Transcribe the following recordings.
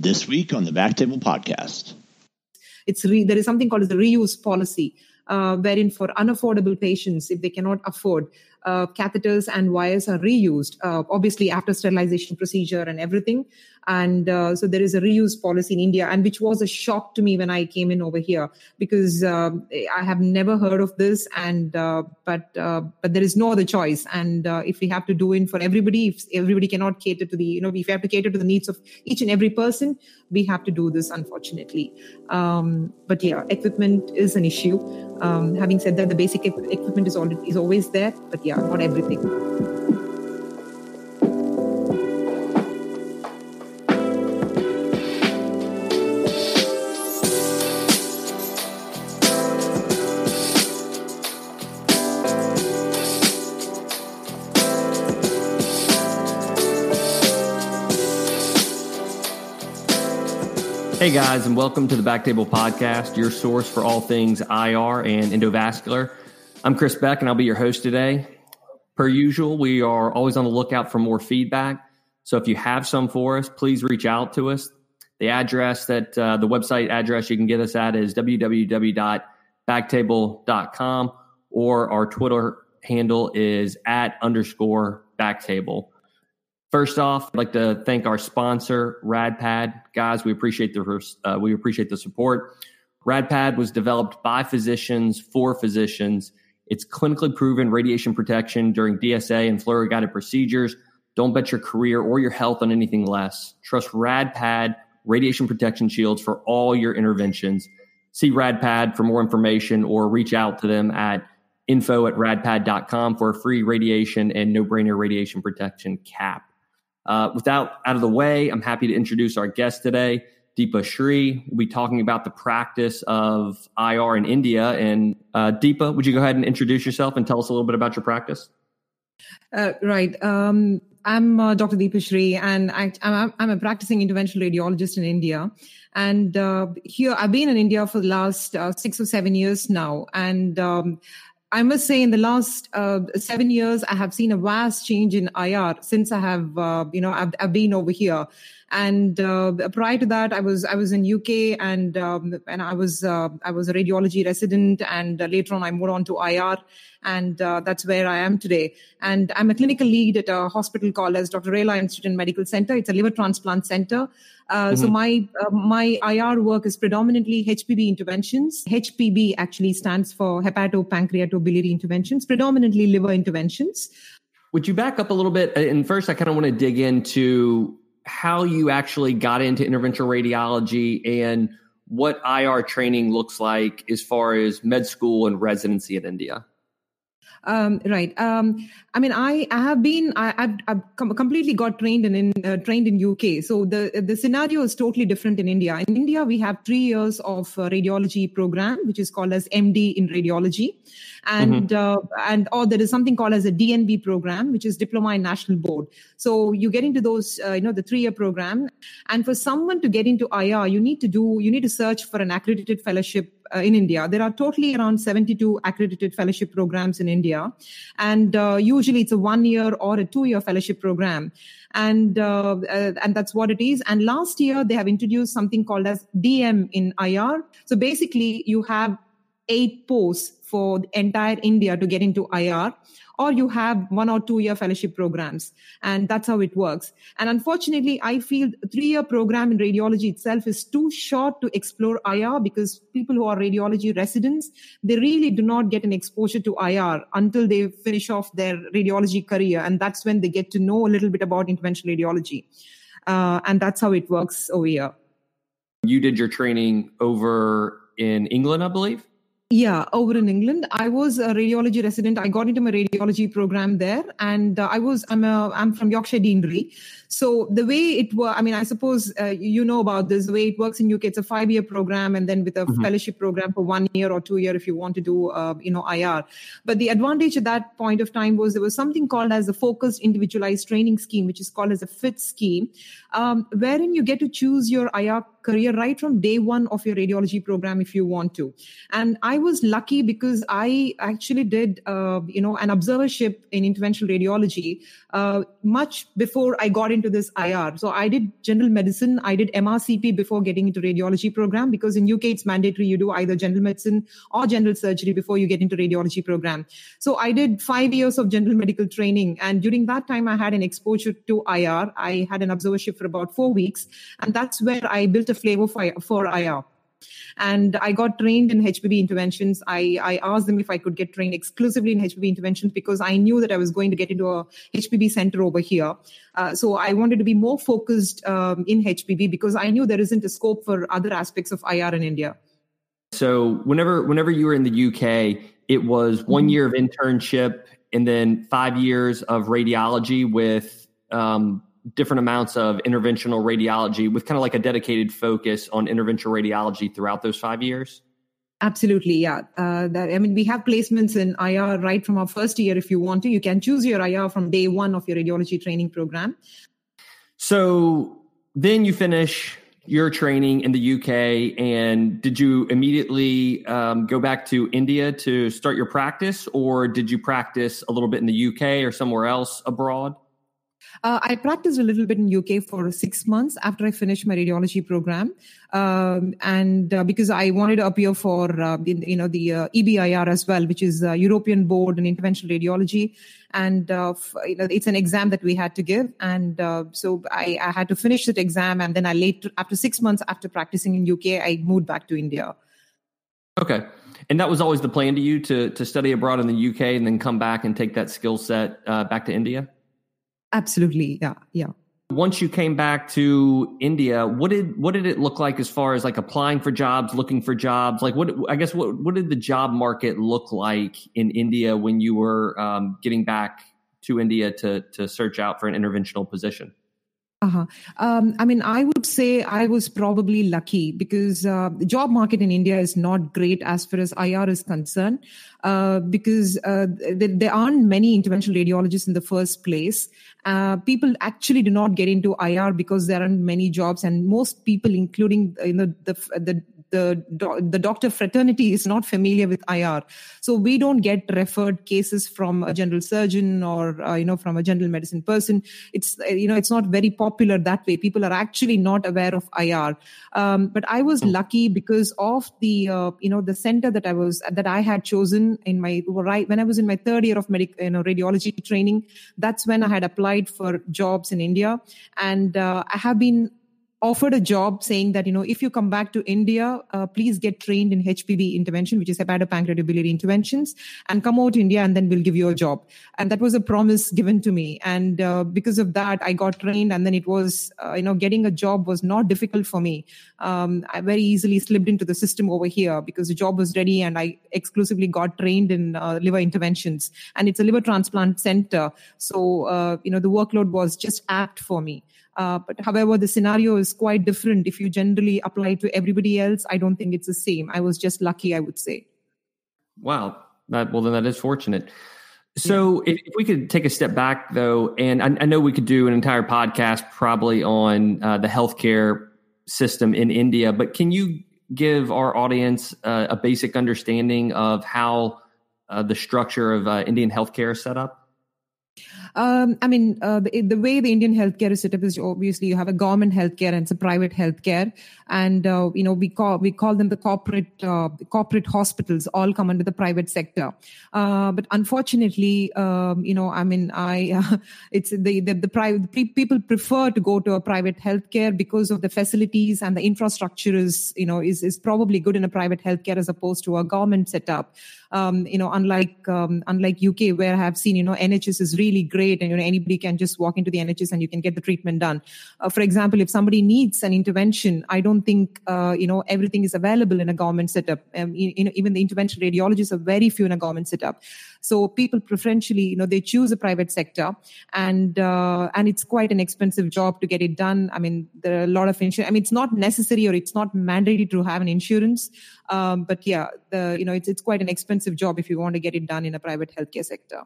This week on the Backtable Podcast. It's re- there is something called as the reuse policy, uh, wherein for unaffordable patients, if they cannot afford, uh, catheters and wires are reused, uh, obviously after sterilization procedure and everything. And uh, so there is a reuse policy in India, and which was a shock to me when I came in over here because um, I have never heard of this. And uh, but uh, but there is no other choice. And uh, if we have to do it for everybody, if everybody cannot cater to the you know if we have to cater to the needs of each and every person, we have to do this unfortunately. Um, but yeah, equipment is an issue. Um, having said that, the basic equipment is is always there, but yeah, not everything. Hey guys, and welcome to the Backtable Podcast, your source for all things IR and endovascular. I'm Chris Beck, and I'll be your host today. Per usual, we are always on the lookout for more feedback. So if you have some for us, please reach out to us. The address that uh, the website address you can get us at is www.backtable.com, or our Twitter handle is at underscore backtable. First off, I'd like to thank our sponsor, RadPad. Guys, we appreciate the uh, we appreciate the support. RadPad was developed by physicians for physicians. It's clinically proven radiation protection during DSA and fluoro guided procedures. Don't bet your career or your health on anything less. Trust RadPad radiation protection shields for all your interventions. See RadPad for more information or reach out to them at info at radpad.com for a free radiation and no brainer radiation protection cap. Uh, without out of the way, I'm happy to introduce our guest today, Deepa Sri. We'll be talking about the practice of IR in India. And uh, Deepa, would you go ahead and introduce yourself and tell us a little bit about your practice? Uh, right. Um, I'm uh, Dr. Deepa Sri, and I, am I'm a practicing interventional radiologist in India. And uh, here, I've been in India for the last uh, six or seven years now. And um, I must say, in the last uh, seven years, I have seen a vast change in IR since I have, uh, you know, I've, I've, been over here. And uh, prior to that, I was I was in UK and um, and I was uh, I was a radiology resident, and uh, later on I moved on to IR, and uh, that's where I am today. And I'm a clinical lead at a hospital called as Dr. Rela Institute Medical Center. It's a liver transplant center. Uh, mm-hmm. So my uh, my IR work is predominantly HPB interventions. HPB actually stands for hepatopancreatobiliary interventions, predominantly liver interventions. Would you back up a little bit? And first, I kind of want to dig into how you actually got into interventional radiology and what IR training looks like as far as med school and residency in India. Um, right. Um, I mean, I, I have been, I, have I've com- completely got trained in, in uh, trained in UK. So the the scenario is totally different in India. In India, we have three years of uh, radiology program, which is called as MD in radiology, and mm-hmm. uh, and or there is something called as a DNB program, which is Diploma in National Board. So you get into those, uh, you know, the three year program, and for someone to get into IR, you need to do, you need to search for an accredited fellowship uh, in India. There are totally around 72 accredited fellowship programs in India. And uh, usually it's a one year or a two year fellowship program. And, uh, uh, and that's what it is. And last year they have introduced something called as DM in IR. So basically you have eight posts for entire India to get into IR or you have one or two year fellowship programs. And that's how it works. And unfortunately, I feel three year program in radiology itself is too short to explore IR because people who are radiology residents, they really do not get an exposure to IR until they finish off their radiology career. And that's when they get to know a little bit about interventional radiology. Uh, and that's how it works over here. You did your training over in England, I believe? Yeah, over in England, I was a radiology resident. I got into my radiology program there, and uh, I was I'm a I'm from Yorkshire Deanery. So the way it works, I mean, I suppose uh, you know about this. The way it works in UK, it's a five year program, and then with a mm-hmm. fellowship program for one year or two year if you want to do uh, you know IR. But the advantage at that point of time was there was something called as the focused individualized training scheme, which is called as a FIT scheme, um, wherein you get to choose your IR career right from day one of your radiology program if you want to. And I was lucky because I actually did, uh, you know, an observership in interventional radiology uh, much before I got into this IR. So I did general medicine. I did MRCP before getting into radiology program because in UK it's mandatory you do either general medicine or general surgery before you get into radiology program. So I did five years of general medical training, and during that time I had an exposure to IR. I had an observership for about four weeks, and that's where I built a flavor for, for IR and I got trained in HPB interventions. I, I asked them if I could get trained exclusively in HPB interventions because I knew that I was going to get into a HPB center over here. Uh, so I wanted to be more focused um, in HPB because I knew there isn't a scope for other aspects of IR in India. So whenever whenever you were in the UK, it was one mm-hmm. year of internship and then five years of radiology with um, different amounts of interventional radiology with kind of like a dedicated focus on interventional radiology throughout those five years? Absolutely, yeah. Uh, that, I mean, we have placements in IR right from our first year. If you want to, you can choose your IR from day one of your radiology training program. So then you finish your training in the UK, and did you immediately um, go back to India to start your practice, or did you practice a little bit in the UK or somewhere else abroad? Uh, I practiced a little bit in UK for six months after I finished my radiology program, um, and uh, because I wanted to appear for uh, you know the uh, EBIR as well, which is European Board in Interventional Radiology, and uh, you know it's an exam that we had to give, and uh, so I, I, had to finish that exam, and then I late after six months after practicing in UK, I moved back to India. Okay. And that was always the plan to you to to study abroad in the UK and then come back and take that skill set back to India. Absolutely. Yeah. Yeah. Once you came back to India, what did what did it look like as far as like applying for jobs, looking for jobs? Like what I guess what what did the job market look like in India when you were um, getting back to India to to search out for an interventional position? Uh-huh. Um, I mean, I would say I was probably lucky because uh, the job market in India is not great as far as IR is concerned, uh, because uh, there, there, aren't many interventional radiologists in the first place. Uh, people actually do not get into IR because there aren't many jobs, and most people, including you know the the the the doctor fraternity is not familiar with IR, so we don't get referred cases from a general surgeon or uh, you know from a general medicine person. It's uh, you know it's not very popular that way. People are actually not aware of IR. Um, but I was hmm. lucky because of the uh, you know the center that I was that I had chosen in my right when I was in my third year of medical you know radiology training. That's when I had applied for jobs in India, and uh, I have been offered a job saying that you know if you come back to india uh, please get trained in hpb intervention which is hepatopancreatobiliary interventions and come out to india and then we'll give you a job. And that was a promise given to me. And uh, because of that i got trained and then it was uh, you know getting a job was not difficult for me. Um, i very easily slipped into the system over here because the job was ready and i exclusively got trained in uh, liver interventions. And it's a liver transplant center. So uh, you know the workload was just apt for me uh, but however, the scenario is quite different. If you generally apply to everybody else, I don't think it's the same. I was just lucky, I would say. Wow. That, well, then that is fortunate. So, yeah. if, if, we could take a step back, though, and I, I, know we could do an entire podcast probably on uh, the healthcare system in India, but can you give our audience uh, a basic understanding of how uh, the structure of uh, Indian healthcare is set up? Um, I mean, uh, the, the, way the Indian healthcare is set up is obviously you have a government healthcare and it's a private healthcare, and uh, you know we call we call them the corporate uh, corporate hospitals. All come under the private sector, uh, but unfortunately, um, you know, I mean, I it's the the, the private people prefer to go to a private healthcare because of the facilities and the infrastructure is you know is is probably good in a private healthcare as opposed to a government setup. Um, you know, unlike um, unlike UK where I have seen you know NHS is really great and you know anybody can just walk into the nhs and you can get the treatment done. Uh, for example if somebody needs an intervention i don't think uh, you know everything is available in a government setup. Um, you, you, know even the intervention radiologists are very few in a government setup. So people preferentially you know they choose a private sector and uh, and it's quite an expensive job to get it done. I mean there are a lot of insurance i mean it's not necessary or it's not mandatory to have an insurance. Um, but yeah the you know it's, it's quite an expensive job if you want to get it done in a private healthcare sector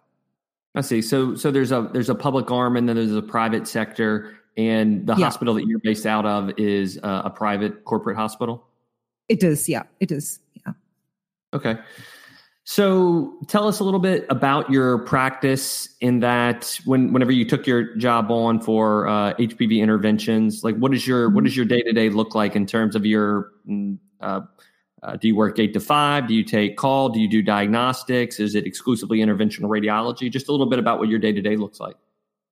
I see. So so there's a there's a public arm and then there's a private sector. and the Yeah. hospital that you're based out of is uh, a private corporate hospital. It is, yeah, it is. Yeah. Okay. So tell us a little bit about your practice in that when whenever you took your job on for uh, HPB interventions, like what is your what does your day to day look like in terms of your mm, uh, uh, do you work eight to five? Do you take call? Do you do diagnostics? Is it exclusively interventional radiology? Just a little bit about what your day to day looks like.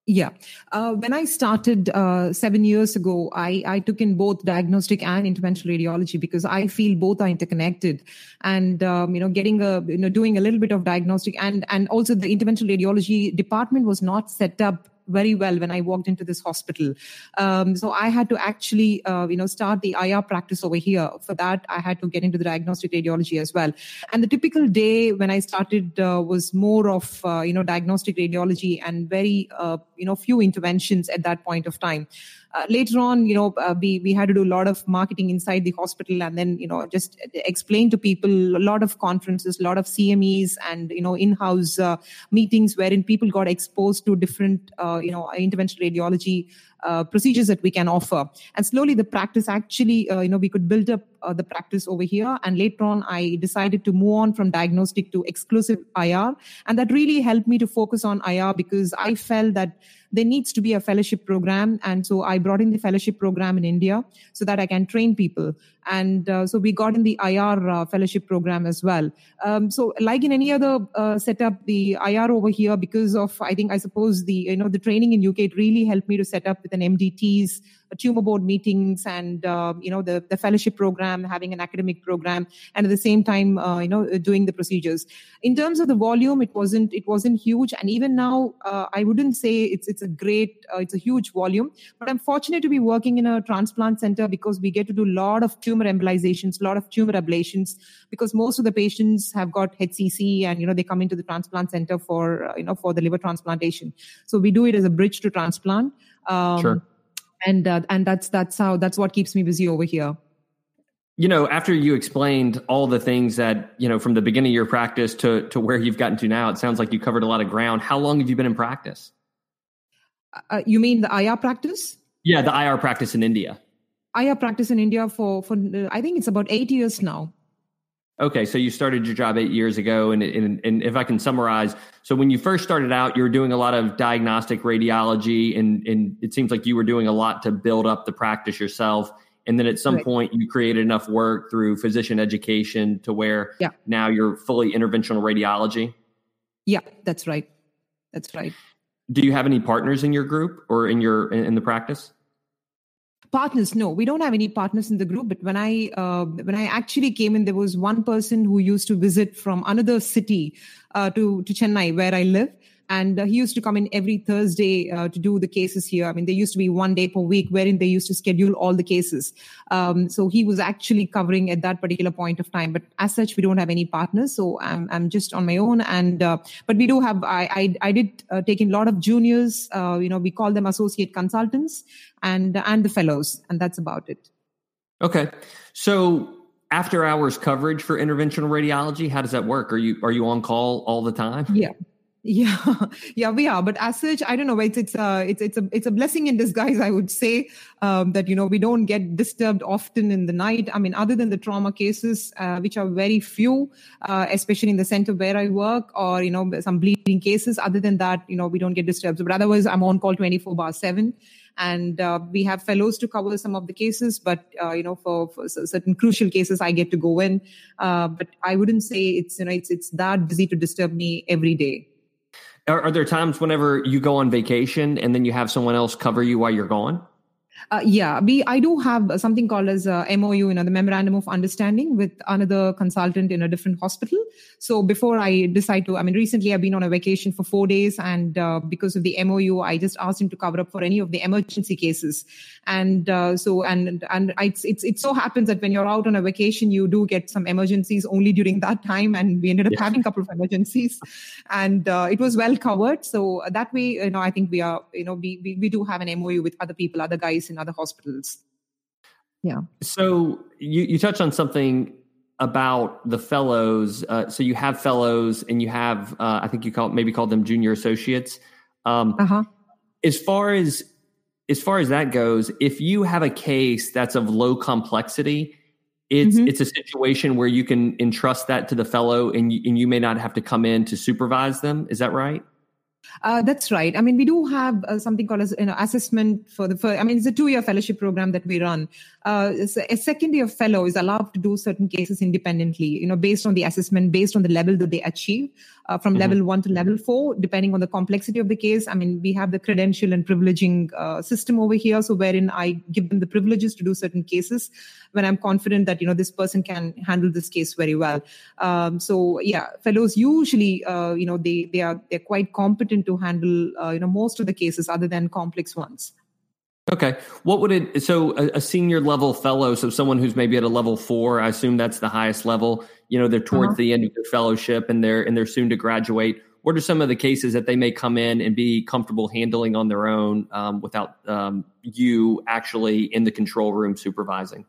Yeah. Uh, when I started uh, seven years ago, I, I took in both diagnostic and interventional radiology because I feel both are interconnected. And um, you know, getting a you know doing a little bit of diagnostic and and also the interventional radiology department was not set up very well when I walked into this hospital. Um, so I had to actually, uh, you know, start the IR practice over here. For that, I had to get into the diagnostic radiology as well. And the typical day when I started uh, was more of, uh, you know, diagnostic radiology and very, uh, you know, few interventions at that point of time. Uh, later on, you know, uh, we we had to do a lot of marketing inside the hospital, and then you know just explain to people a lot of conferences, a lot of CMEs, and you know in-house uh, meetings wherein people got exposed to different, uh, you know, interventional radiology uh, procedures that we can offer. And slowly, the practice actually, uh, you know, we could build up uh, the practice over here. And later on, I decided to move on from diagnostic to exclusive IR, and that really helped me to focus on IR because I felt that there needs to be a fellowship program and so i brought in the fellowship program in india so that i can train people and uh, so we got in the ir uh, fellowship program as well um, so like in any other uh, setup the ir over here because of i think i suppose the you know the training in uk it really helped me to set up with an mdts tumor board meetings and uh, you know the, the fellowship program having an academic program and at the same time uh, you know doing the procedures. In terms of the volume it wasn't it wasn't huge and even now uh, i wouldn't say it's it's a great uh, it's a huge volume but i'm fortunate to be working in a transplant center because we get to do a lot of tumor embolizations a lot of tumor ablations because most of the patients have got hcc and you know they come into the transplant center for uh, you know for the liver transplantation. So we do it as a bridge to transplant. Um, Sure. And uh, and that's that's how that's what keeps me busy over here You know, after you explained all the things that, you know, from the beginning of your practice to to where you've gotten to now, it sounds like you covered a lot of ground. How long have you been in practice? uh, you mean the IR practice? Yeah, the IR practice in India. IR practice in India for for uh, I think it's about eight years now. Okay, so you started your job eight years ago, and, and and if I can summarize, so when you first started out, you were doing a lot of diagnostic radiology, and and it seems like you were doing a lot to build up the practice yourself. And then at some Right. point, you created enough work through physician education to where Yeah. now you're fully interventional radiology. Yeah, that's right. That's right. Do you have any partners in your group or in your in, in the practice? Partners no we don't have any partners in the group but when i uh, when i actually came in there was one person who used to visit from another city uh, to to chennai where i live. And uh, he used to come in every thursday uh, to do the cases here. I mean there used to be one day per week wherein they used to schedule all the cases. Um, so he was actually covering at that particular point of time but as such we don't have any partners. So i'm, I'm just on my own. And uh, but we do have i i, I did uh, take in a lot of juniors uh, you know we call them associate consultants and and the fellows and that's about it Okay, so after hours coverage for interventional radiology, how does that work? Are you are you on call all the time? yeah yeah. Yeah we are. But as such i don't know it's it's uh it's it's a it's a blessing in disguise i would say um that you know we don't get disturbed often in the night. I mean other than the trauma cases uh, which are very few uh, especially in the center where i work or you know some bleeding cases other than that you know we don't get disturbed. But otherwise i'm on call 24 bar 7 and uh, we have fellows to cover some of the cases but uh, you know for, for certain crucial cases i get to go in. Uh, but i wouldn't say it's you know it's it's that busy to disturb me every day Are, are there times whenever you go on vacation and then you have someone else cover you while you're gone? Uh, yeah, we I do have something called as a MOU, you know, the memorandum of understanding with another consultant in a different hospital. So before I decide to, I mean, recently I've been on a vacation for four days, and uh, because of the MOU, I just asked him to cover up for any of the emergency cases. And uh, so, and and it's it's it so happens that when you're out on a vacation, you do get some emergencies only during that time, and we ended up Yeah. having a couple of emergencies, and uh, it was well covered. So that way, you know, I think we are, you know, we we, we do have an MOU with other people, other guys in other hospitals. Yeah. So you you touched on something about the fellows. Uh, so you have fellows and you have uh, I think you call maybe call them junior associates. Um, Uh huh. as far as as far as that goes, if you have a case that's of low complexity, it's mm-hmm. it's a situation where you can entrust that to the fellow, and you, and you may not have to come in to supervise them. Is that right? Uh, that's right. I mean, we do have uh, something called as you know assessment for the. For, I mean, it's a two-year fellowship program that we run. Uh, a second year fellow is allowed to do certain cases independently. You know, based on the assessment, based on the level that they achieve, uh, from mm-hmm. level one to level four, depending on the complexity of the case. I mean, we have the credential and privileging uh, system over here, so wherein I give them the privileges to do certain cases when I'm confident that you know this person can handle this case very well. Um, so yeah, fellows usually uh, you know they they are they're quite competent to handle uh, you know most of the cases other than complex ones. Okay. What would it, so a, a, senior level fellow, so someone who's maybe at a level four, I assume that's the highest level, you know, they're towards uh-huh. the end of their fellowship and they're, and they're soon to graduate. What are some of the cases that they may come in and be comfortable handling on their own um, without um, you actually in the control room supervising?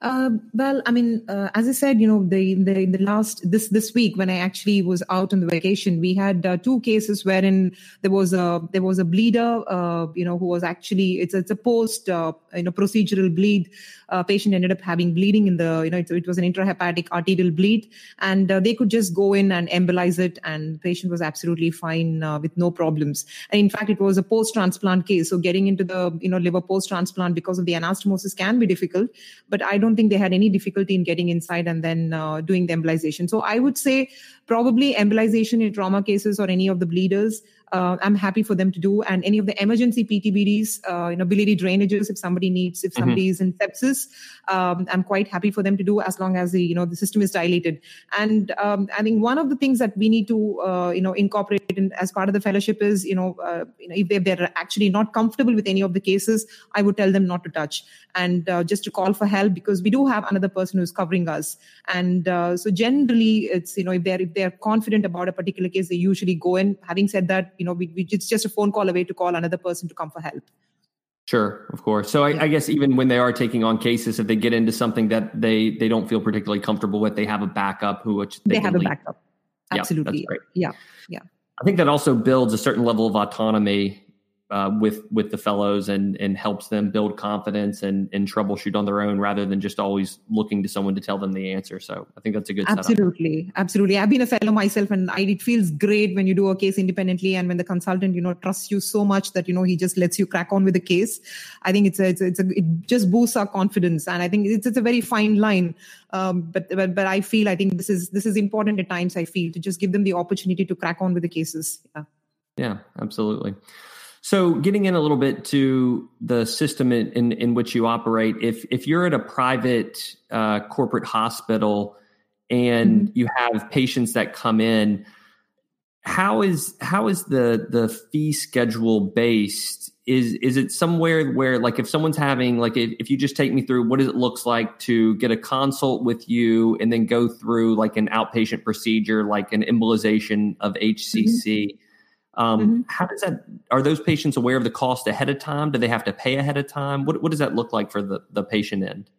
Uh, well, I mean, uh, as I said, you know, the, the the last this this week when I actually was out on the vacation, we had uh, two cases wherein there was a there was a bleeder, uh, you know, who was actually it's it's a post uh, you know procedural bleed. Uh, patient ended up having bleeding in the you know it, it was an intrahepatic arterial bleed, and they could just go in and embolize it, and the patient was absolutely fine with no problems. And in fact, it was a post transplant case, so getting into the you know liver post transplant because of the anastomosis can be difficult, but I don't think they had any difficulty in getting inside and then uh, doing the embolization. So I would say probably embolization in trauma cases or any of the bleeders uh, I'm happy for them to do. And any of the emergency PTBDs, uh, you know, biliary drainages, if somebody needs, if mm-hmm. somebody mm-hmm. is in sepsis, um, I'm quite happy for them to do as long as the, you know, the system is dilated. And um, I think one of the things that we need to, uh, you know, incorporate in, as part of the fellowship is, you know, uh, you know, if they're, they're, actually not comfortable with any of the cases, I would tell them not to touch and uh, just to call for help because we do have another person who's covering us. And uh, so generally, it's, you know, if they're, if they're confident about a particular case, they usually go in. Having said that, you know, we, we it's just a phone call away to call another person to come for help. Sure, of course. So I, yeah. I, guess even when they are taking on cases, if they get into something that they they don't feel particularly comfortable with, they have a backup who which they, they have a backup. Absolutely. Yeah, yeah, yeah. I think that also builds a certain level of autonomy uh, with with the fellows and and helps them build confidence and and troubleshoot on their own rather than just always looking to someone to tell them the answer. So I think that's a good absolutely, setup. absolutely. I've been a fellow myself, and I, it feels great when you do a case independently and when the consultant you know trusts you so much that you know he just lets you crack on with the case. I think it's a, it's a, it's a it just boosts our confidence, and I think it's it's a very fine line. Um, but but but I feel I think this is this is important at times. I feel to just give them the opportunity to crack on with the cases. Yeah, yeah absolutely. So, getting in a little bit to the system in, in, in which you operate, if if you're at a private uh, corporate hospital and mm-hmm. you have patients that come in, how is how is the the fee schedule based? Is is it somewhere where like if someone's having like if, if you just take me through what it looks like to get a consult with you and then go through like an outpatient procedure like an embolization of HCC. Mm-hmm um, mm-hmm. How does that? Are those patients aware of the cost ahead of time? Do they have to pay ahead of time? What What does that look like for the the patient end?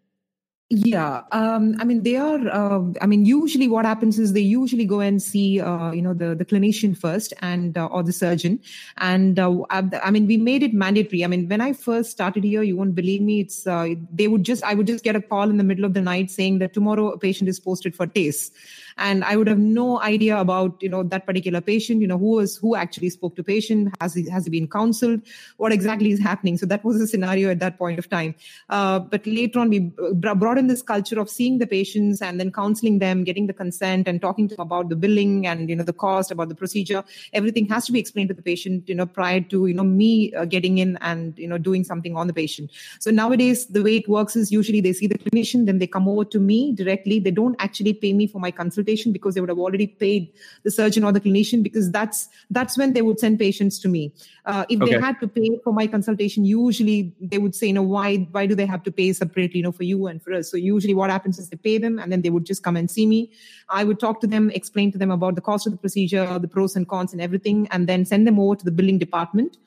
Yeah, um, I mean they are. Uh, I mean, usually what happens is they usually go and see, uh, you know, the the clinician first and uh, or the surgeon. And uh, I mean, we made it mandatory. I mean, when I first started here, you won't believe me. It's uh, they would just I would just get a call in the middle of the night saying that tomorrow a patient is posted for TACE and i would have no idea about you know that particular patient you know who who actually spoke to patient has he has he been counseled what exactly is happening. So that was the scenario at that point of time. Uh, but later on we brought in this culture of seeing the patients and then counseling them getting the consent and talking to them about the billing and you know the cost about the procedure. Everything has to be explained to the patient you know prior to you know me uh, getting in and you know doing something on the patient. So nowadays the way it works is usually they see the clinician then they come over to me directly. They don't actually pay me for my consultation consultation because they would have already paid the surgeon or the clinician because that's that's when they would send patients to me. Uh, if okay. they had to pay for my consultation, usually they would say, you know, why why do they have to pay separately, you know, for you and for us? So usually what happens is they pay them and then they would just come and see me. I would talk to them, explain to them about the cost of the procedure, the pros and cons and everything, and then send them over to the billing department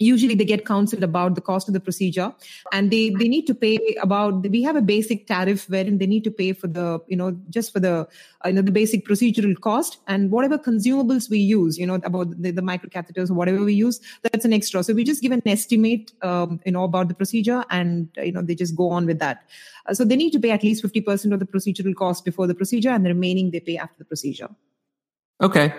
usually they get counseled about the cost of the procedure and they they need to pay about we have a basic tariff wherein they need to pay for the you know just for the uh, you know the basic procedural cost and whatever consumables we use you know about the, the microcatheters or whatever we use that's an extra. So we just give an estimate um, you know about the procedure and uh, you know they just go on with that. Uh, so they need to pay at least 50% of the procedural cost before the procedure and the remaining they pay after the procedure. Okay.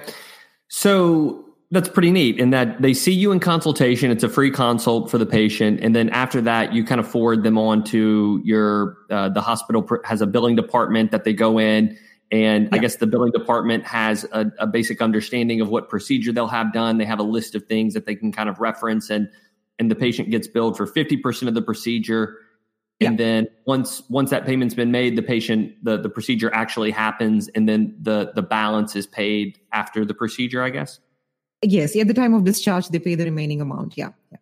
So that's pretty neat in that they see you in consultation. It's a free consult for the patient, and then after that, you kind of forward them on to your uh, the hospital has a billing department that they go in, and yeah. I guess the billing department has a, a, basic understanding of what procedure they'll have done. They have a list of things that they can kind of reference, and and the patient gets billed for fifty percent of the procedure. And then once once that payment's been made, the patient the the procedure actually happens, and then the the balance is paid after the procedure. I guess. Yes, at the time of discharge, they pay the remaining amount. Yeah. yeah.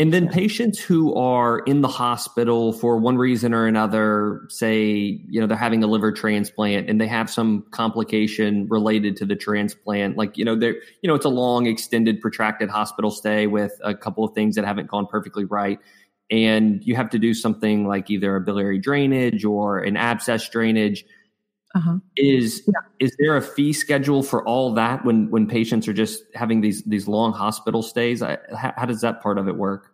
And then patients who are in the hospital for one reason or another, say, you know, they're having a liver transplant and they have some complication related to the transplant, like, you know, they're, you know, it's a long, extended, protracted hospital stay with a couple of things that haven't gone perfectly right. And you have to do something like either a biliary drainage or an abscess drainage uh-huh. Is yeah. is there a fee schedule for all that when when patients are just having these these long hospital stays? I, how, how does that part of it work?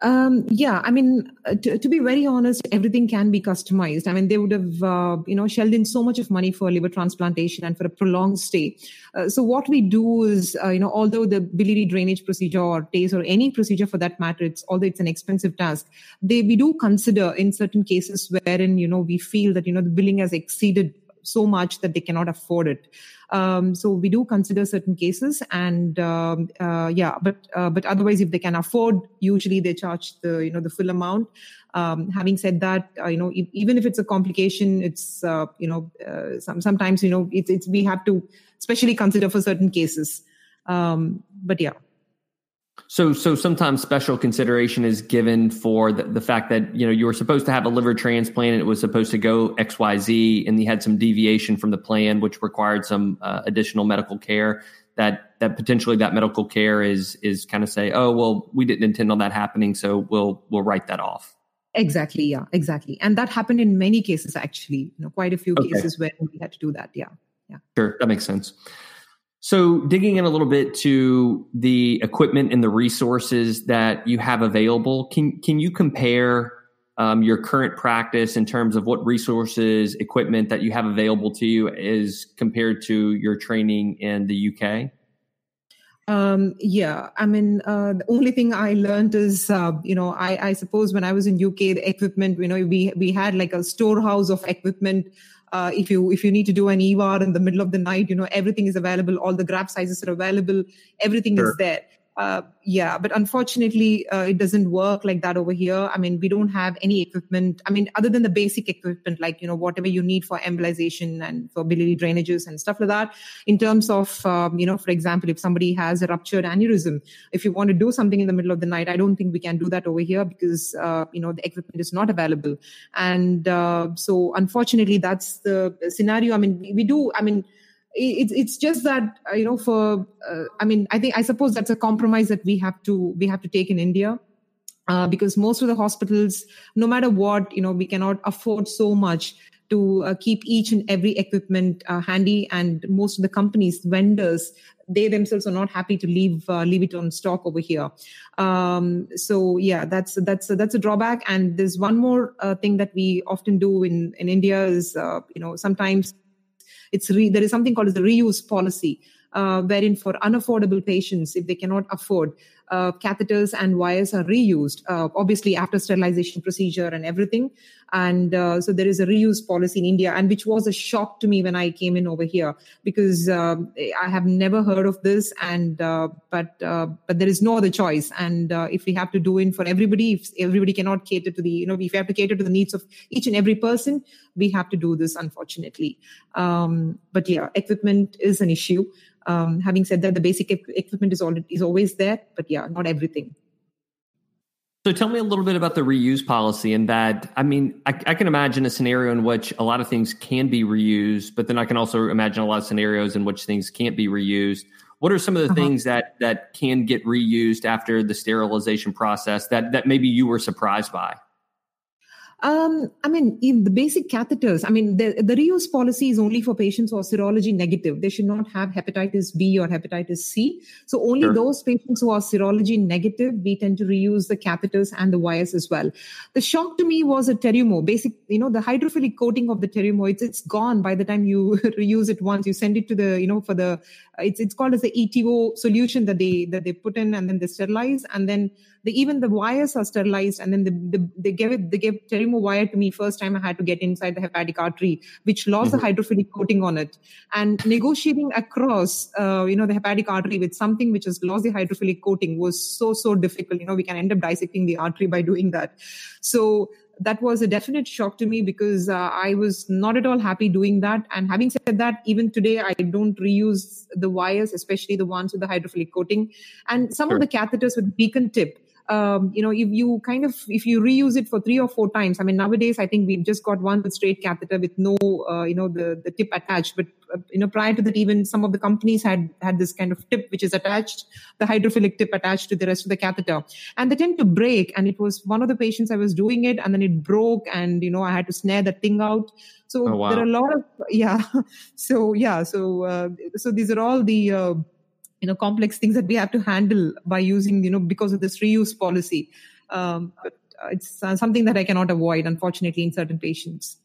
Um, yeah, I mean, uh, to, to, be very honest, everything can be customized. I mean, they would have, uh, you know, shelled in so much of money for a liver transplantation and for a prolonged stay. Uh, so what we do is, uh, you know, although the biliary drainage procedure or TACE or any procedure for that matter, it's although it's an expensive task, they we do consider in certain cases wherein you know we feel that you know the billing has exceeded so much that they cannot afford it. Um, so we do consider certain cases, and um, uh, yeah, but uh, but otherwise, if they can afford, usually they charge the you know the full amount. Um, having said that, uh, you know if, even if it's a complication, it's uh, you know uh, some, sometimes you know it's, we have to especially consider for certain cases. Um, but yeah. So, so sometimes special consideration is given for the, the, fact that you know you were supposed to have a liver transplant and it was supposed to go X Y Z, and you had some deviation from the plan, which required some uh, additional medical care. That that potentially that medical care is is kind of say, oh well, we didn't intend on that happening, so we'll we'll write that off. Exactly. Yeah. Exactly. And that happened in many cases. Actually, you know, quite a few okay. cases where we had to do that. Yeah. Yeah. Sure, that makes sense. So, digging in a little bit to the equipment and the resources that you have available, can can you compare um, your current practice in terms of what resources, equipment that you have available to you is compared to your training in the UK? Um, yeah, I mean, uh, the only thing I learned is, uh, you know, I, I suppose when I was in UK, the equipment, you know, we we had like a storehouse of equipment uh, if you if you need to do an EVAR in the middle of the night, you know everything is available. All the graft sizes are available. Everything sure. is there. Uh, yeah, but unfortunately, uh, it doesn't work like that over here. I mean, we don't have any equipment. I mean, other than the basic equipment, like you know, whatever you need for embolization and for biliary drainages and stuff like that. In terms of, um, you know, for example, if somebody has a ruptured aneurysm, if you want to do something in the middle of the night, I don't think we can do that over here because uh, you know the equipment is not available. And uh, so, unfortunately, that's the scenario. I mean, we do. I mean it's it's just that uh, you know for uh, i mean i think i suppose that's a compromise that we have to we have to take in india uh, because most of the hospitals no matter what you know we cannot afford so much to uh, keep each and every equipment uh, handy and most of the companies vendors they themselves are not happy to leave uh, leave it on stock over here. Um, so yeah that's that's that's a drawback. And there's one more thing that we often do in in india is uh, you know sometimes it's re- there is something called as the reuse policy, uh, wherein for unaffordable patients, if they cannot afford, uh, catheters and wires are reused, uh, obviously after sterilization procedure and everything. And uh, so there is a reuse policy in India, and which was a shock to me when I came in over here because uh, I have never heard of this. And uh, but uh, but there is no other choice. And if we have to do it for everybody, if everybody cannot cater to the you know if we have to cater to the needs of each and every person, we have to do this. Unfortunately, um, but yeah, equipment is an issue. Um, having said that, the basic equipment is already is always there, but yeah, not everything. So tell me a little bit about the reuse policy and that. I mean, I, I, can imagine a scenario in which a lot of things can be reused, but then I can also imagine a lot of scenarios in which things can't be reused. What are some of the uh-huh. things that that can get reused after the sterilization process that that maybe you were surprised by? Um, I mean, in the basic catheters, I mean, the, the reuse policy is only for patients who are serology negative. They should not have hepatitis B or hepatitis C. So only sure. those patients who are serology negative, we tend to reuse the catheters and the wires as well. The shock to me was a Terumo. Basic, you know, the hydrophilic coating of the Terumo, it's, it's gone by the time you reuse it once. You send it to the, you know, for the, it's, it's called as the ETO solution that they, that they put in and then they sterilize. And then the, even the wires are sterilized and then the, the, they gave it, they gave Terumo Terumo wire to me first time I had to get inside the hepatic artery, which lost mm-hmm. the hydrophilic coating on it. And negotiating across, uh, you know, the hepatic artery with something which has lost the hydrophilic coating was so, so difficult. You know, we can end up dissecting the artery by doing that. So that was a definite shock to me because uh, I was not at all happy doing that. And having said that, even today, I don't reuse the wires, especially the ones with the hydrophilic coating. And some sure. of the catheters with beacon tip, um, you know, if you kind of if you reuse it for three or four times, I mean, nowadays I think we've just got one with straight catheter with no, uh, you know, the the tip attached. But uh, you know, prior to that, even some of the companies had had this kind of tip which is attached, the hydrophilic tip attached to the rest of the catheter, and they tend to break. And it was one of the patients I was doing it, and then it broke, and you know, I had to snare that thing out. So oh, wow. there are a lot of yeah. So yeah. So uh, so these are all the uh, you know complex things that we have to handle by using you know because of this reuse policy um, it's uh, something that i cannot avoid unfortunately in certain patients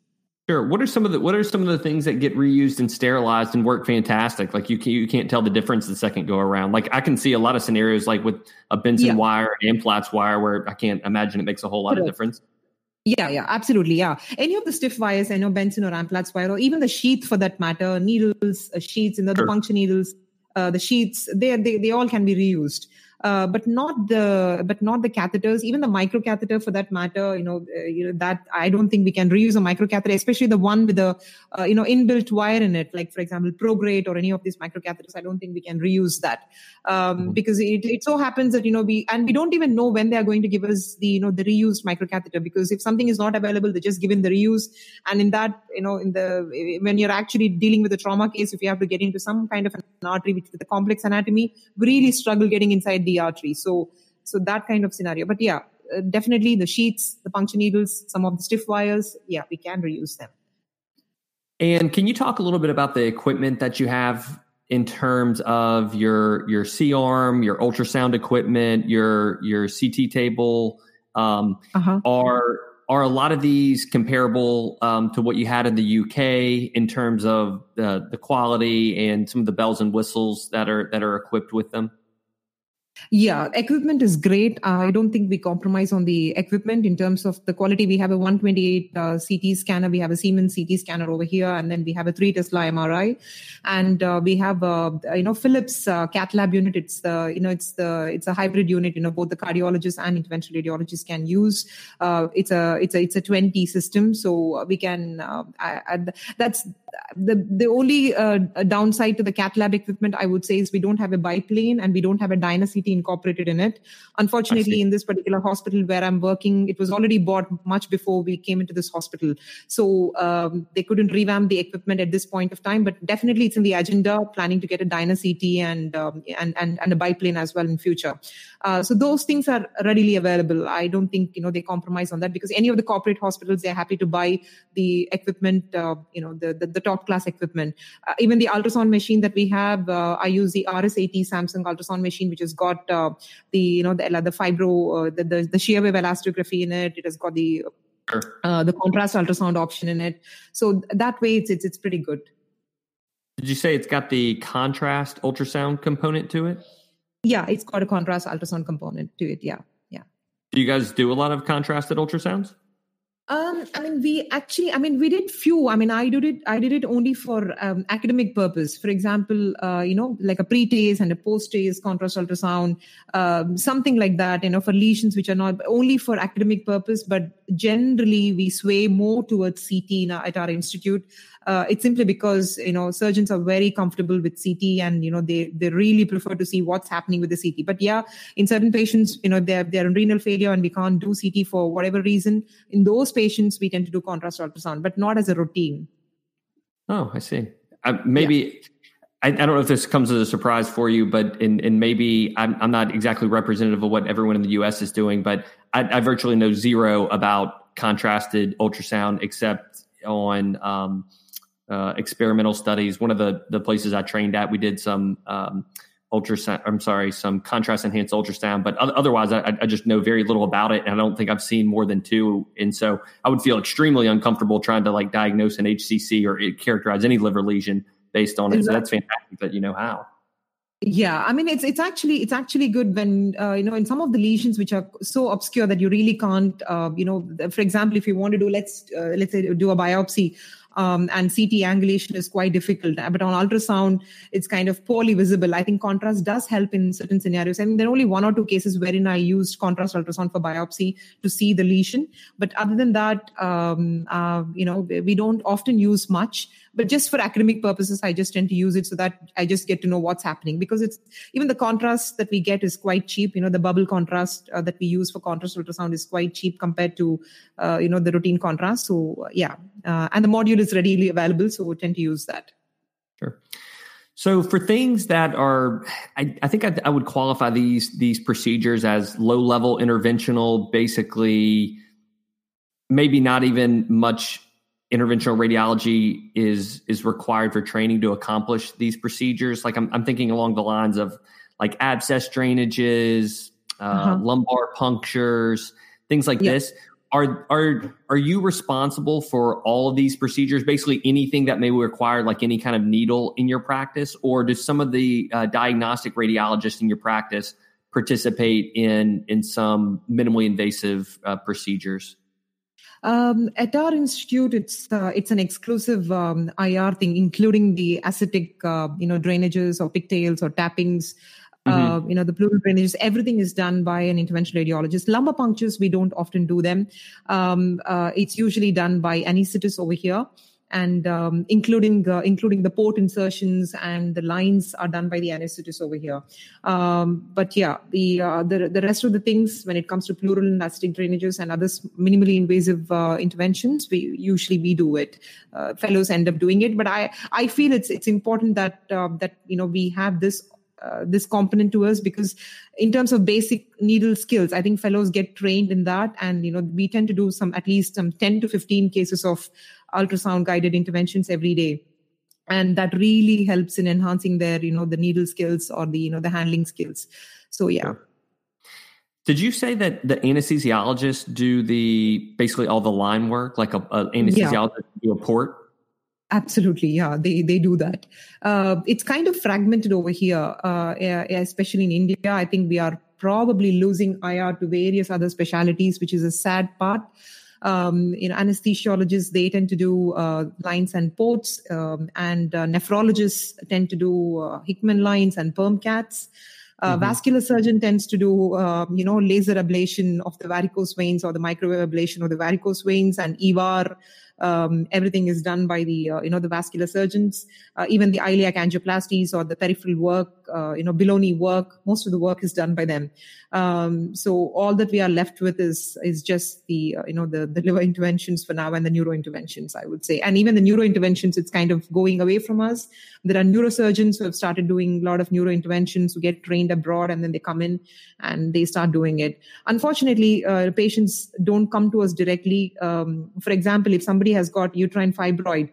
Sure. What are some of the what are some of the things that get reused and sterilized and work fantastic? Like you can, you can't tell the difference the second go around. Like I can see a lot of scenarios like with a Bentson yeah. wire and Amplatz wire where I can't imagine it makes a whole lot of difference. Yeah, yeah, absolutely. Yeah. Any of the stiff wires, I know Bentson or Amplatz wire, or even the sheath for that matter, needles, uh, sheets, and the, sure. puncture needles, uh, the sheets, they, they, they all can be reused. Uh, but not the but not the catheters even the microcatheter for that matter you know uh, you know that i don't think we can reuse a microcatheter especially the one with the uh, you know inbuilt wire in it. Like for example Progreat or any of these microcatheters i don't think we can reuse that. Um, mm-hmm. because it, it so happens that you know we and we don't even know when they are going to give us the you know the reused microcatheter. Because if something is not available they just give in the reuse. And in that you know in the when you're actually dealing with a trauma case if you have to get into some kind of an artery with, with a complex anatomy we really struggle getting inside the artery. So, so that kind of scenario. But yeah, uh, definitely the sheets, the puncture needles, some of the stiff wires, yeah, we can reuse them. And can you talk a little bit about the equipment that you have in terms of your your C arm, your ultrasound equipment, your your CT table? Um, uh-huh. Are are a lot of these comparable um, to what you had in the UK in terms of the the quality and some of the bells and whistles that are that are equipped with them? Yeah, equipment is great. I don't think we compromise on the equipment in terms of the quality. We have a 128 uh, CT scanner, we have a Siemens CT scanner over here, and then we have a three Tesla MRI, and uh, we have a you know Philips uh, cath lab unit. It's the you know it's the it's a hybrid unit. You know both the cardiologists and interventional radiologists can use. Uh, it's a it's a it's a 20 system, so we can. Uh, I, I, that's the the only uh, downside to the cath lab equipment I would say is we don't have a biplane and we don't have a DynaCT incorporated in it. Unfortunately, in this particular hospital where I'm working, it was already bought much before we came into this hospital, so um, they couldn't revamp the equipment at this point of time. But definitely, it's in the agenda, planning to get a DynaCT and um, and and and a biplane as well in future. Uh, so those things are readily available. I don't think you know they compromise on that because any of the corporate hospitals they're happy to buy the equipment, uh, you know, the, the, the top class equipment. Uh, even the ultrasound machine that we have, uh, I use the RS80 Samsung ultrasound machine, which has got uh, the you know the, the fibro, the, the the shear wave elastography in it. It has got the uh, the contrast ultrasound option in it. So that way, it's it's, it's pretty good. Did you say it's got the contrast ultrasound component to it? Yeah, it's got a contrast ultrasound component to it. Yeah, yeah. Do you guys do a lot of contrasted ultrasounds? Um, I mean, we actually, I mean, we did few. I mean, I did it. I did it only for um, academic purpose. For example, uh, you know, like a pre-TACE and a post-TACE contrast ultrasound, um, something like that. You know, for lesions which are not only for academic purpose, but generally we sway more towards CT our, at our institute uh, it's simply because you know surgeons are very comfortable with CT and you know they they really prefer to see what's happening with the CT. But yeah, in certain patients, you know they're they're in renal failure and we can't do CT for whatever reason. In those patients, we tend to do contrast ultrasound, but not as a routine. Oh, I see. Uh, maybe. Yeah. I, I, don't know if this comes as a surprise for you, but and, and maybe I'm, I'm not exactly representative of what everyone in the U.S. is doing, but I, I virtually know zero about contrasted ultrasound except on um, uh, experimental studies. One of the the places I trained at, we did some um, ultrasound. I'm sorry, some contrast enhanced ultrasound, but otherwise, I, I, just know very little about it, and I don't think I've seen more than two. And so, I would feel extremely uncomfortable trying to like diagnose an HCC or characterize any liver lesion based on it. Exactly. So that's fantastic that you know how. Yeah, I mean it's it's actually it's actually good when uh, you know in some of the lesions which are so obscure that you really can't uh, you know for example if you want to do let's uh, let's say do a biopsy um, and CT angulation is quite difficult. But on ultrasound, it's kind of poorly visible. I think contrast does help in certain scenarios. I mean, there are only one or two cases wherein I used contrast ultrasound for biopsy to see the lesion. But other than that, um, uh, you know, we don't often use much but just for academic purposes i just tend to use it so that i just get to know what's happening because it's even the contrast that we get is quite cheap you know the bubble contrast uh, that we use for contrast ultrasound is quite cheap compared to uh, you know the routine contrast so yeah uh, and the module is readily available so we tend to use that sure so for things that are, I, I think I, I, would qualify these these procedures as low level interventional, basically, maybe not even much interventional radiology is is required for training to accomplish these procedures like i'm, I'm thinking along the lines of like abscess drainages uh, uh-huh. lumbar punctures things like yep. this are are are you responsible for all of these procedures basically anything that may require like any kind of needle in your practice or do some of the uh, diagnostic radiologists in your practice participate in in some minimally invasive uh, procedures um, at our institute, it's uh, it's an exclusive um, IR thing, including the ascitic, uh, you know, drainages or pigtails or tappings. Uh, mm-hmm. you know the pleural drainages everything is done by an interventional radiologist lumbar punctures we don't often do them um, uh, it's usually done by anesthetists over here and um, including uh, including the port insertions and the lines are done by the anesthetist over here. Um, but yeah, the, uh, the the rest of the things when it comes to pleural and ascitic drainages and other minimally invasive uh, interventions, we usually we do it. Uh, fellows end up doing it, but I I feel it's it's important that uh, that you know we have this uh, this component to us because in terms of basic needle skills i think fellows get trained in that. And you know we tend to do some at least some 10 to 15 cases of ultrasound guided interventions every day. And that really helps in enhancing their you know the needle skills or the you know the handling skills. So yeah. Did you say that the anesthesiologists do the basically all the line work like a, a anesthesiologist yeah. do a port absolutely yeah they they do that uh, it's kind of fragmented over here uh, especially in india i think we are probably losing ir to various other specialties, which is a sad part um, you know, anesthesiologists they tend to do uh, lines and ports, um, and uh, nephrologists tend to do uh, Hickman lines and perm caths. Uh, mm-hmm. Vascular surgeon tends to do, uh, you know, laser ablation of the varicose veins or the microwave ablation of the varicose veins and EVAR um, everything is done by the uh, you know the vascular surgeons. Uh, even the iliac angioplasties or the peripheral work, uh, you know, below knee work, most of the work is done by them. Um, so all that we are left with is is just the uh, you know the the liver interventions for now and the neuro interventions, I would say. And even the neuro interventions, it's kind of going away from us. There are neurosurgeons who have started doing a lot of neuro interventions who get trained abroad and then they come in and they start doing it. Unfortunately, uh, patients don't come to us directly. Um, for example, if somebody has got uterine fibroid,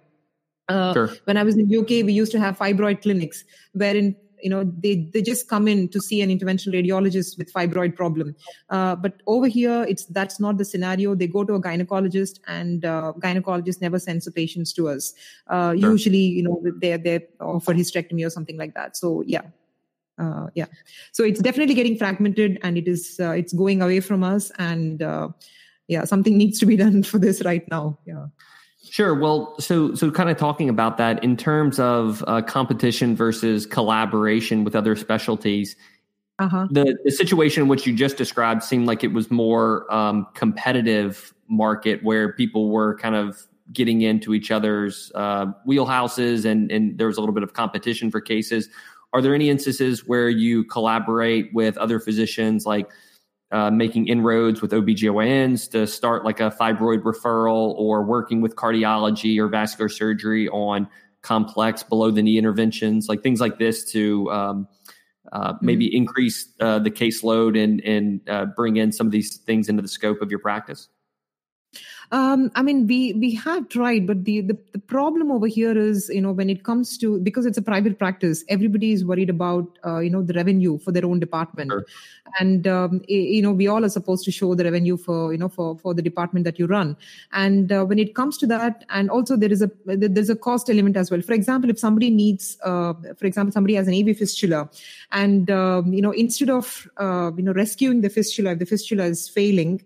uh, sure. when I was in UK, we used to have fibroid clinics wherein you know they they just come in to see an interventional radiologist with fibroid problem. Uh, but over here it's that's not the scenario. They go to a gynecologist and uh, gynecologist never sends the patients to us. Uh, sure. usually you know they're they're offer hysterectomy or something like that. So yeah. Uh, yeah. So it's definitely getting fragmented and it is uh, it's going away from us and uh, yeah something needs to be done for this right now. Yeah Sure. Well, so so kind of talking about that in terms of uh, competition versus collaboration with other specialties. Uh-huh. The the situation which you just described seemed like it was more um, competitive market where people were kind of getting into each other's uh, wheelhouses and and there was a little bit of competition for cases. Are there any instances where you collaborate with other physicians like uh, making inroads with OBGYNs to start like a fibroid referral or working with cardiology or vascular surgery on complex below the knee interventions, like things like this to um, uh, maybe mm-hmm. increase uh, the caseload and and uh, bring in some of these things into the scope of your practice? Um, I mean, we we have tried, but the, the the problem over here is, you know, when it comes to because it's a private practice, everybody is worried about, uh, you know, the revenue for their own department, sure. and um, you know, we all are supposed to show the revenue for you know for for the department that you run, and uh, when it comes to that, and also there is a there's a cost element as well. For example, if somebody needs, uh, for example, somebody has an AV fistula, and um, you know, instead of uh, you know rescuing the fistula, if the fistula is failing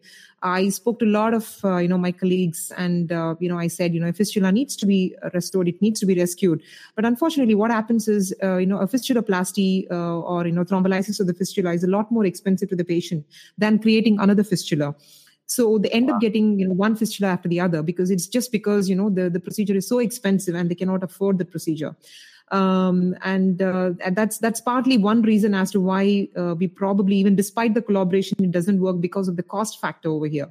I spoke to a lot of uh, you know my colleagues, and uh, you know I said you know a fistula needs to be restored, it needs to be rescued. But unfortunately, what happens is uh, you know a fistuloplasty uh, or you know thrombolysis of the fistula is a lot more expensive to the patient than creating another fistula. So they end wow. up getting you know one fistula after the other because it's just because you know the the procedure is so expensive and they cannot afford the procedure um, and uh, that's that's partly one reason as to why uh, we probably even despite the collaboration it doesn't work because of the cost factor over here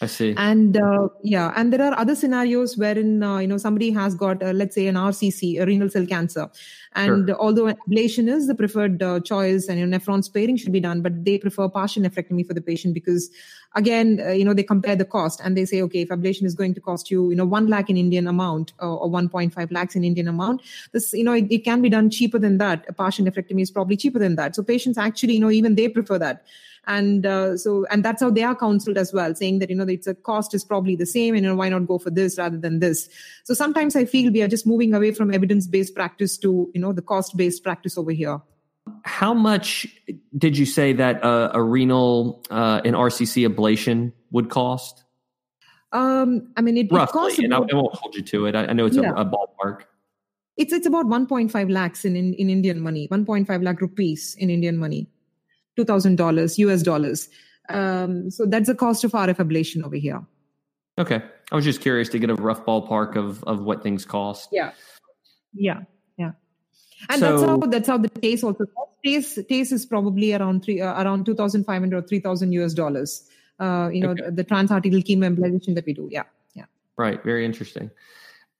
I see. And uh, yeah, and there are other scenarios wherein uh, you know somebody has got uh, let's say an RCC, a renal cell cancer, and sure. although ablation is the preferred uh, choice and you know, nephron sparing should be done, but they prefer partial nephrectomy for the patient because again uh, you know they compare the cost and they say okay if ablation is going to cost you you know one lakh in Indian amount or, or 1.5 lakhs in Indian amount, this you know it, it can be done cheaper than that. A partial nephrectomy is probably cheaper than that. So patients actually you know even they prefer that and uh, so and that's how they are counseled as well saying that you know it's a cost is probably the same and you know, why not go for this rather than this so sometimes i feel we are just moving away from evidence based practice to you know the cost based practice over here how much did you say that uh, a renal uh, an rcc ablation would cost um, I mean, it, roughly, it and I, I, won't hold you to it. I, I know it's yeah. a, a, ballpark. It's it's about 1.5 lakhs in, in, in Indian money, 1.5 lakh rupees in Indian money. $2,000 US dollars. Um, so that's the cost of RF ablation over here. Okay. I was just curious to get a rough ballpark of, of what things cost. Yeah. Yeah. And so, that's how that's how the TACE also TACE TACE is probably around three uh, around two thousand five hundred or three thousand US dollars. Uh, you know okay. the, the transarterial chemoembolization that we do. Yeah, yeah. Right. Very interesting.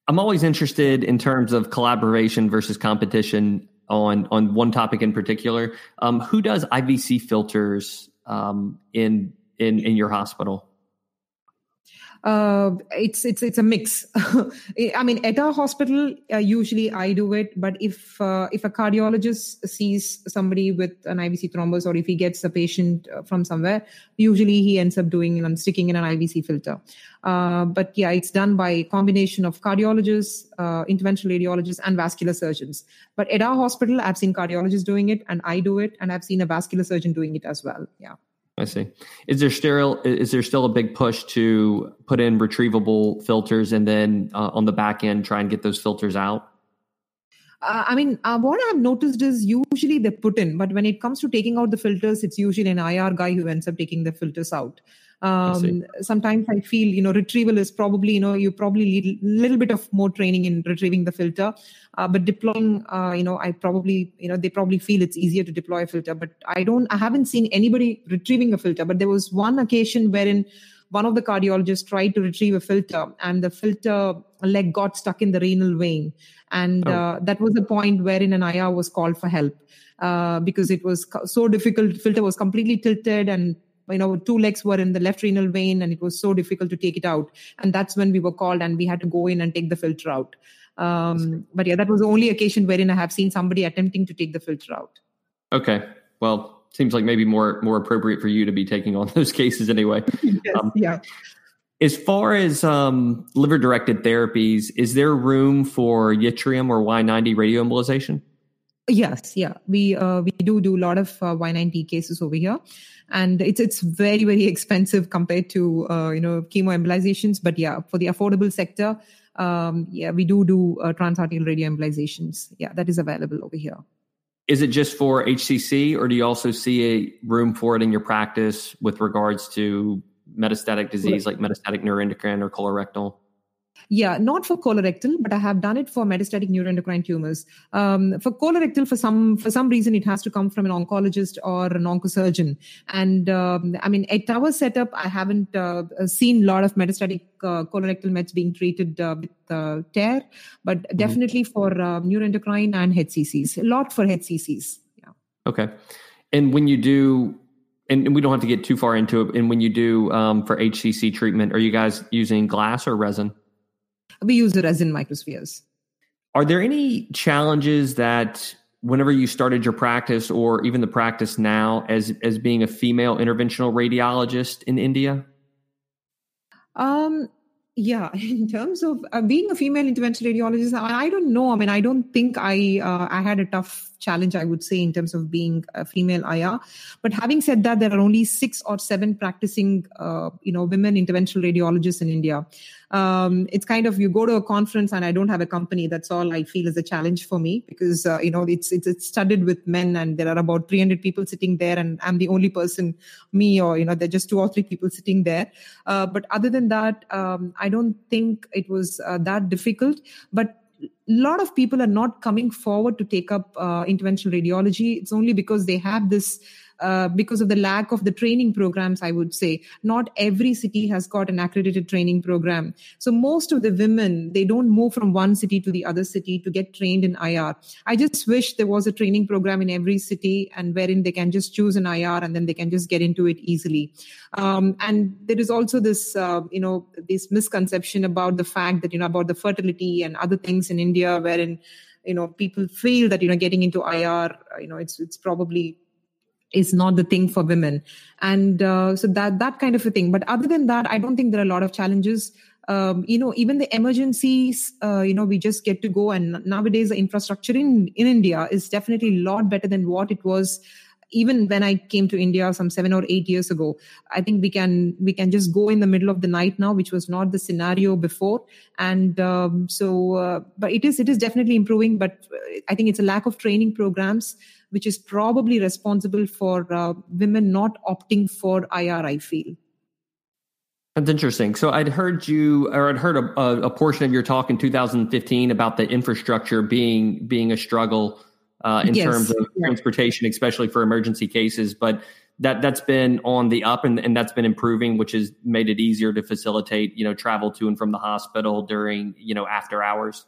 I'm always interested in terms of collaboration versus competition on on one topic in particular. Um, who does IVC filters um, in in in your hospital? Uh, it's it's it's a mix. I mean, at our hospital, uh, usually I do it. But if uh, if a cardiologist sees somebody with an IVC thrombus, or if he gets a patient uh, from somewhere, usually he ends up doing and sticking in an IVC filter. Uh, but yeah, it's done by a combination of cardiologists, uh, interventional radiologists, and vascular surgeons. But at our hospital, I've seen cardiologists doing it, and I do it, and I've seen a vascular surgeon doing it as well. Yeah. I see. Is there still is there still a big push to put in retrievable filters and then uh, on the back end try and get those filters out? Uh, I mean, uh, what I've noticed is usually they put in, but when it comes to taking out the filters, it's usually an IR guy who ends up taking the filters out. Um, I sometimes I feel, you know, retrieval is probably, you know, you probably need a little bit of more training in retrieving the filter. Uh, but deploying, uh, you know, I probably, you know, they probably feel it's easier to deploy a filter. But I don't, I haven't seen anybody retrieving a filter. But there was one occasion wherein one of the cardiologists tried to retrieve a filter and the filter leg got stuck in the renal vein. And oh. uh, that was the point wherein an IR was called for help. Uh, because it was so difficult. Filter was completely tilted and you know two legs were in the left renal vein and it was so difficult to take it out. And that's when we were called and we had to go in and take the filter out. Um, but yeah that was the only occasion wherein i have seen somebody attempting to take the filter out. Okay. Well seems like maybe more more appropriate for you to be taking on those cases anyway. Yes, um, yeah. as far as um, liver directed therapies is there room for yttrium or y90 radioembolization Yes, yeah, we uh, we do do a lot of uh, Y90 cases over here, and it's it's very very expensive compared to uh, you know chemoembolizations. But yeah, for the affordable sector, um, yeah, we do do uh, transarterial radioembolizations. Yeah, that is available over here. Is it just for HCC, or do you also see a room for it in your practice with regards to metastatic disease like metastatic neuroendocrine or colorectal? Yeah, not for colorectal, but I have done it for metastatic neuroendocrine tumors. Um, for colorectal, for some for some reason, it has to come from an oncologist or an oncosurgeon. And um, I mean, at our setup, I haven't uh, seen a lot of metastatic uh, colorectal mets being treated uh, with uh, TARE, but mm-hmm. definitely for uh, neuroendocrine and HCCs. A lot for HCCs. Yeah. Okay. And when you do and, we don't have to get too far into it. And when you do um, for HCC treatment, are you guys using glass or resin? We use the resin microspheres. Are there any challenges that whenever you started your practice or even the practice now as as being a female interventional radiologist in India? Um yeah in terms of uh, being a female interventional radiologist I, I, don't know i mean i don't think i uh, i had a tough challenge i would say in terms of being a female ir but having said that there are only six or seven practicing uh, you know women interventional radiologists in india um, it's kind of you go to a conference and I don't have a company. That's all I feel is a challenge for me because uh, you know it's, it's it's studded with men and there are about 300 people sitting there and I'm the only person, me or you know there are just two or three people sitting there. Uh, but other than that, um, I don't think it was uh, that difficult. But lot of people are not coming forward to take up uh, interventional radiology. It's only because they have this uh, because of the lack of the training programs, I would say. Not every city has got an accredited training program. So most of the women, they don't move from one city to the other city to get trained in IR. I just wish there was a training program in every city and wherein they can just choose an IR and then they can just get into it easily. Um, and there is also this, uh, you know, this misconception about the fact that, you know, about the fertility and other things in India wherein, you know, people feel that, you know, getting into IR, you know, it's, it's probably is not the thing for women. And uh, so that that kind of a thing. But other than that i don't think there are a lot of challenges. Um, you know even the emergencies uh, you know we just get to go. And nowadays the infrastructure in in india is definitely a lot better than what it was even when i came to india some 7 or 8 years ago. I think we can we can just go in the middle of the night now which was not the scenario before. And um, so uh, but it is it is definitely improving. But i think it's a lack of training programs which is probably responsible for uh, women not opting for IR, I feel. That's interesting. So I'd heard you, or I'd heard a, a, portion of your talk in 2015 about the infrastructure being being a struggle uh, in yes. terms of yeah. transportation, especially for emergency cases. But that that's been on the up, and, and that's been improving, which has made it easier to facilitate, you know, travel to and from the hospital during, you know, after hours.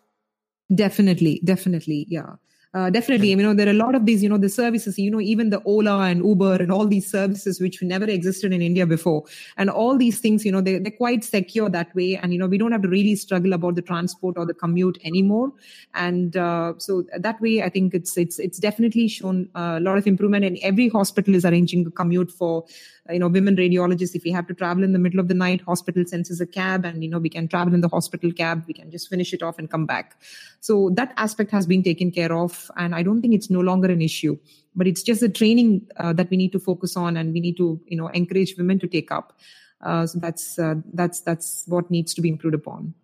Definitely, definitely, yeah uh, definitely you know there are a lot of these you know the services you know even the ola and uber and all these services which never existed in india before. And all these things you know they, they're quite secure that way. And you know we don't have to really struggle about the transport or the commute anymore. And uh, so that way i think it's it's it's definitely shown a lot of improvement. And every hospital is arranging a commute for you know women radiologists. If we have to travel in the middle of the night hospital sends us a cab and you know we can travel in the hospital cab. We can just finish it off and come back. So that aspect has been taken care of and i don't think it's no longer an issue but it's just the training uh, that we need to focus on and we need to you know encourage women to take up uh, so that's uh, that's that's what needs to be improved upon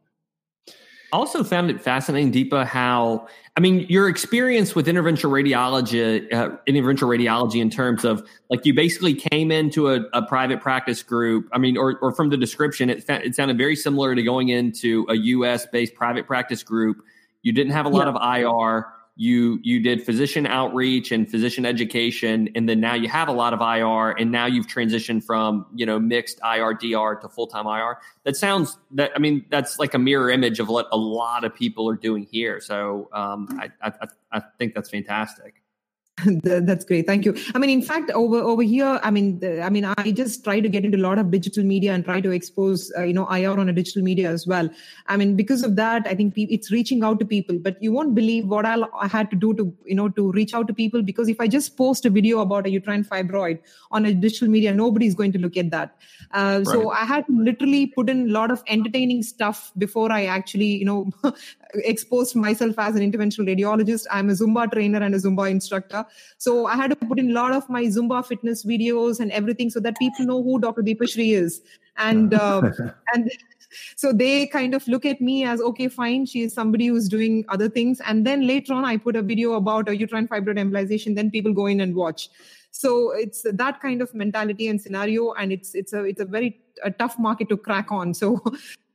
I also found it fascinating, Deepa, how I mean your experience with interventional radiology, uh, interventional radiology, in terms of like you basically came into a, a private practice group. I mean, or, or from the description, it it sounded very similar to going into a U.S. based private practice group. You didn't have a lot yeah. of IR you you did physician outreach and physician education and then now you have a lot of IR and now you've transitioned from you know mixed IR DR to full-time IR that sounds that I mean that's like a mirror image of what a lot of people are doing here. So um, I, I I think that's fantastic That's great. Thank you. I mean, in fact, over over here, I mean, the, I mean, I just try to get into a lot of digital media and try to expose, uh, you know, IR on a digital media as well. I mean, because of that, I think it's reaching out to people. But you won't believe what I'll, I had to do to, you know, to reach out to people. Because if I just post a video about a uterine fibroid on a digital media, nobody's going to look at that. Uh, right. So I had to literally put in a lot of entertaining stuff before I actually, you know, exposed myself as an interventional radiologist. I'm a Zumba trainer and a Zumba instructor. So I had to put in a lot of my Zumba fitness videos and everything so that people know who Dr. Deepashree is. And, uh, and, so they kind of look at me as okay fine she is somebody who's doing other things and then later on i put a video about a uterine fibroid embolization then people go in and watch so it's that kind of mentality and scenario and it's it's a it's a very a tough market to crack on so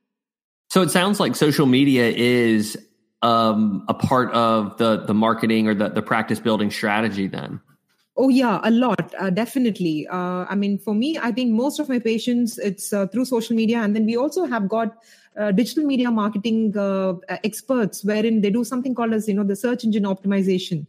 So it sounds like social media is um, a part of the the marketing or the the practice building strategy. Then. Oh yeah, a lot, uh, definitely. Uh, I mean, for me, I think most of my patients it's uh, through social media, and then we also have got uh, digital media marketing uh, experts, wherein they do something called as you know the search engine optimization.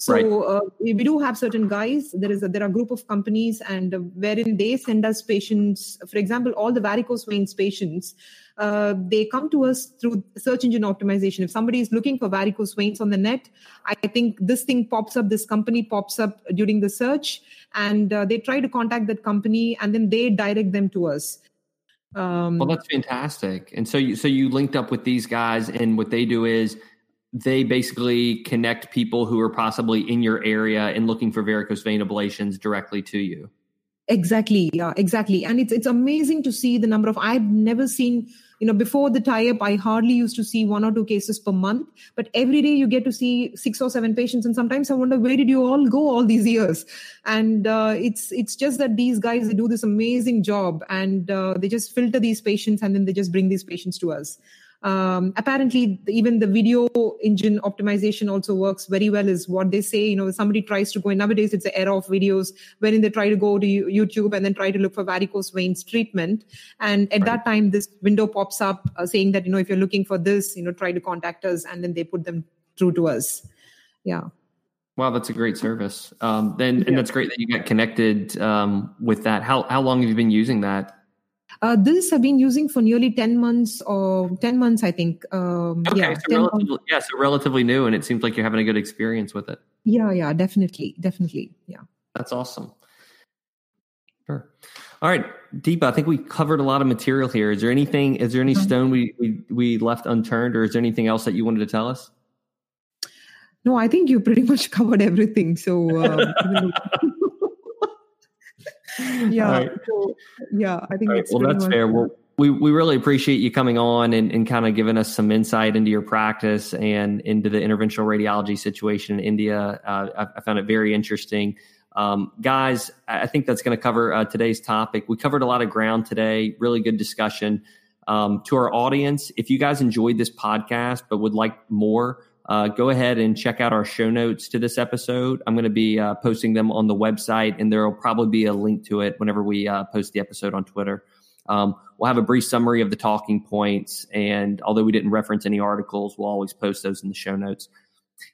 So right. uh, we do have certain guys. There is a, there are a group of companies, and uh, wherein they send us patients. For example, all the varicose veins patients, uh, they come to us through search engine optimization. If somebody is looking for varicose veins on the net, I think this thing pops up. This company pops up during the search, and uh, they try to contact that company, and then they direct them to us. Um, well, that's fantastic. And so you so you linked up with these guys, and what they do is they basically connect people who are possibly in your area and looking for varicose vein ablations directly to you. Exactly. Yeah, exactly. And it's it's amazing to see the number of I've never seen, you know, before the tie-up, I hardly used to see one or two cases per month. But every day you get to see six or seven patients. And sometimes I wonder where did you all go all these years? And uh, it's it's just that these guys they do this amazing job and uh, they just filter these patients and then they just bring these patients to us. Um, apparently, even the video engine optimization also works very well, is what they say. You know, somebody tries to go in nowadays, it's an era of videos wherein they try to go to YouTube and then try to look for varicose veins treatment. And at right. that time, this window pops up uh, saying that, you know, if you're looking for this, you know, try to contact us, and then they put them through to us. Yeah. Wow, that's a great service. Um, then, yeah. and that's great that you got connected um, with that. How how long have you been using that? Uh, this I've been using for nearly 10 months or 10 months, I think. Um, okay, yeah, so relatively, yeah, so relatively new, and it seems like you're having a good experience with it. Yeah, yeah, definitely. Definitely. Yeah. That's awesome. Sure. All right, Deepa, I think we covered a lot of material here. Is there anything, is there any uh-huh. stone we, we, we left unturned, or is there anything else that you wanted to tell us? No, I think you pretty much covered everything. So, um, yeah. Right. So, yeah, I think right. well, that's fair. Well, we, we really appreciate you coming on and, and kind of giving us some insight into your practice and into the interventional radiology situation in India. Uh, I, I, found it very interesting. Um, guys, I think that's going to cover uh, today's topic. We covered a lot of ground today, really good discussion. Um, to our audience, if you guys enjoyed this podcast but would like more, uh, go ahead and check out our show notes to this episode. I'm going to be uh, posting them on the website, and there will probably be a link to it whenever we uh, post the episode on Twitter. Um, we'll have a brief summary of the talking points, and although we didn't reference any articles, we'll always post those in the show notes.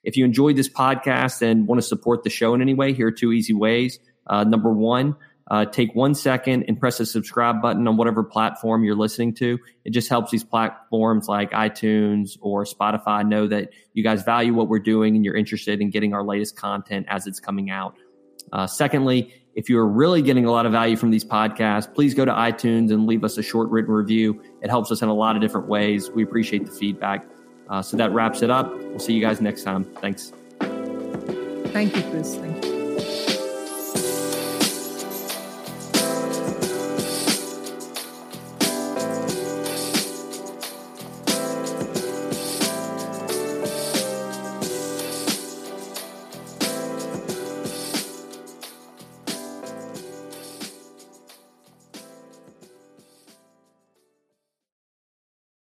If you enjoyed this podcast and want to support the show in any way, here are two easy ways. Uh, number one, uh, take one second and press the subscribe button on whatever platform you're listening to. It just helps these platforms like iTunes or Spotify know that you guys value what we're doing and you're interested in getting our latest content as it's coming out. Uh, secondly, if you're really getting a lot of value from these podcasts, please go to iTunes and leave us a short written review. It helps us in a lot of different ways. We appreciate the feedback. Uh, so that wraps it up. We'll see you guys next time. Thanks. Thank you, Chris. Thank you.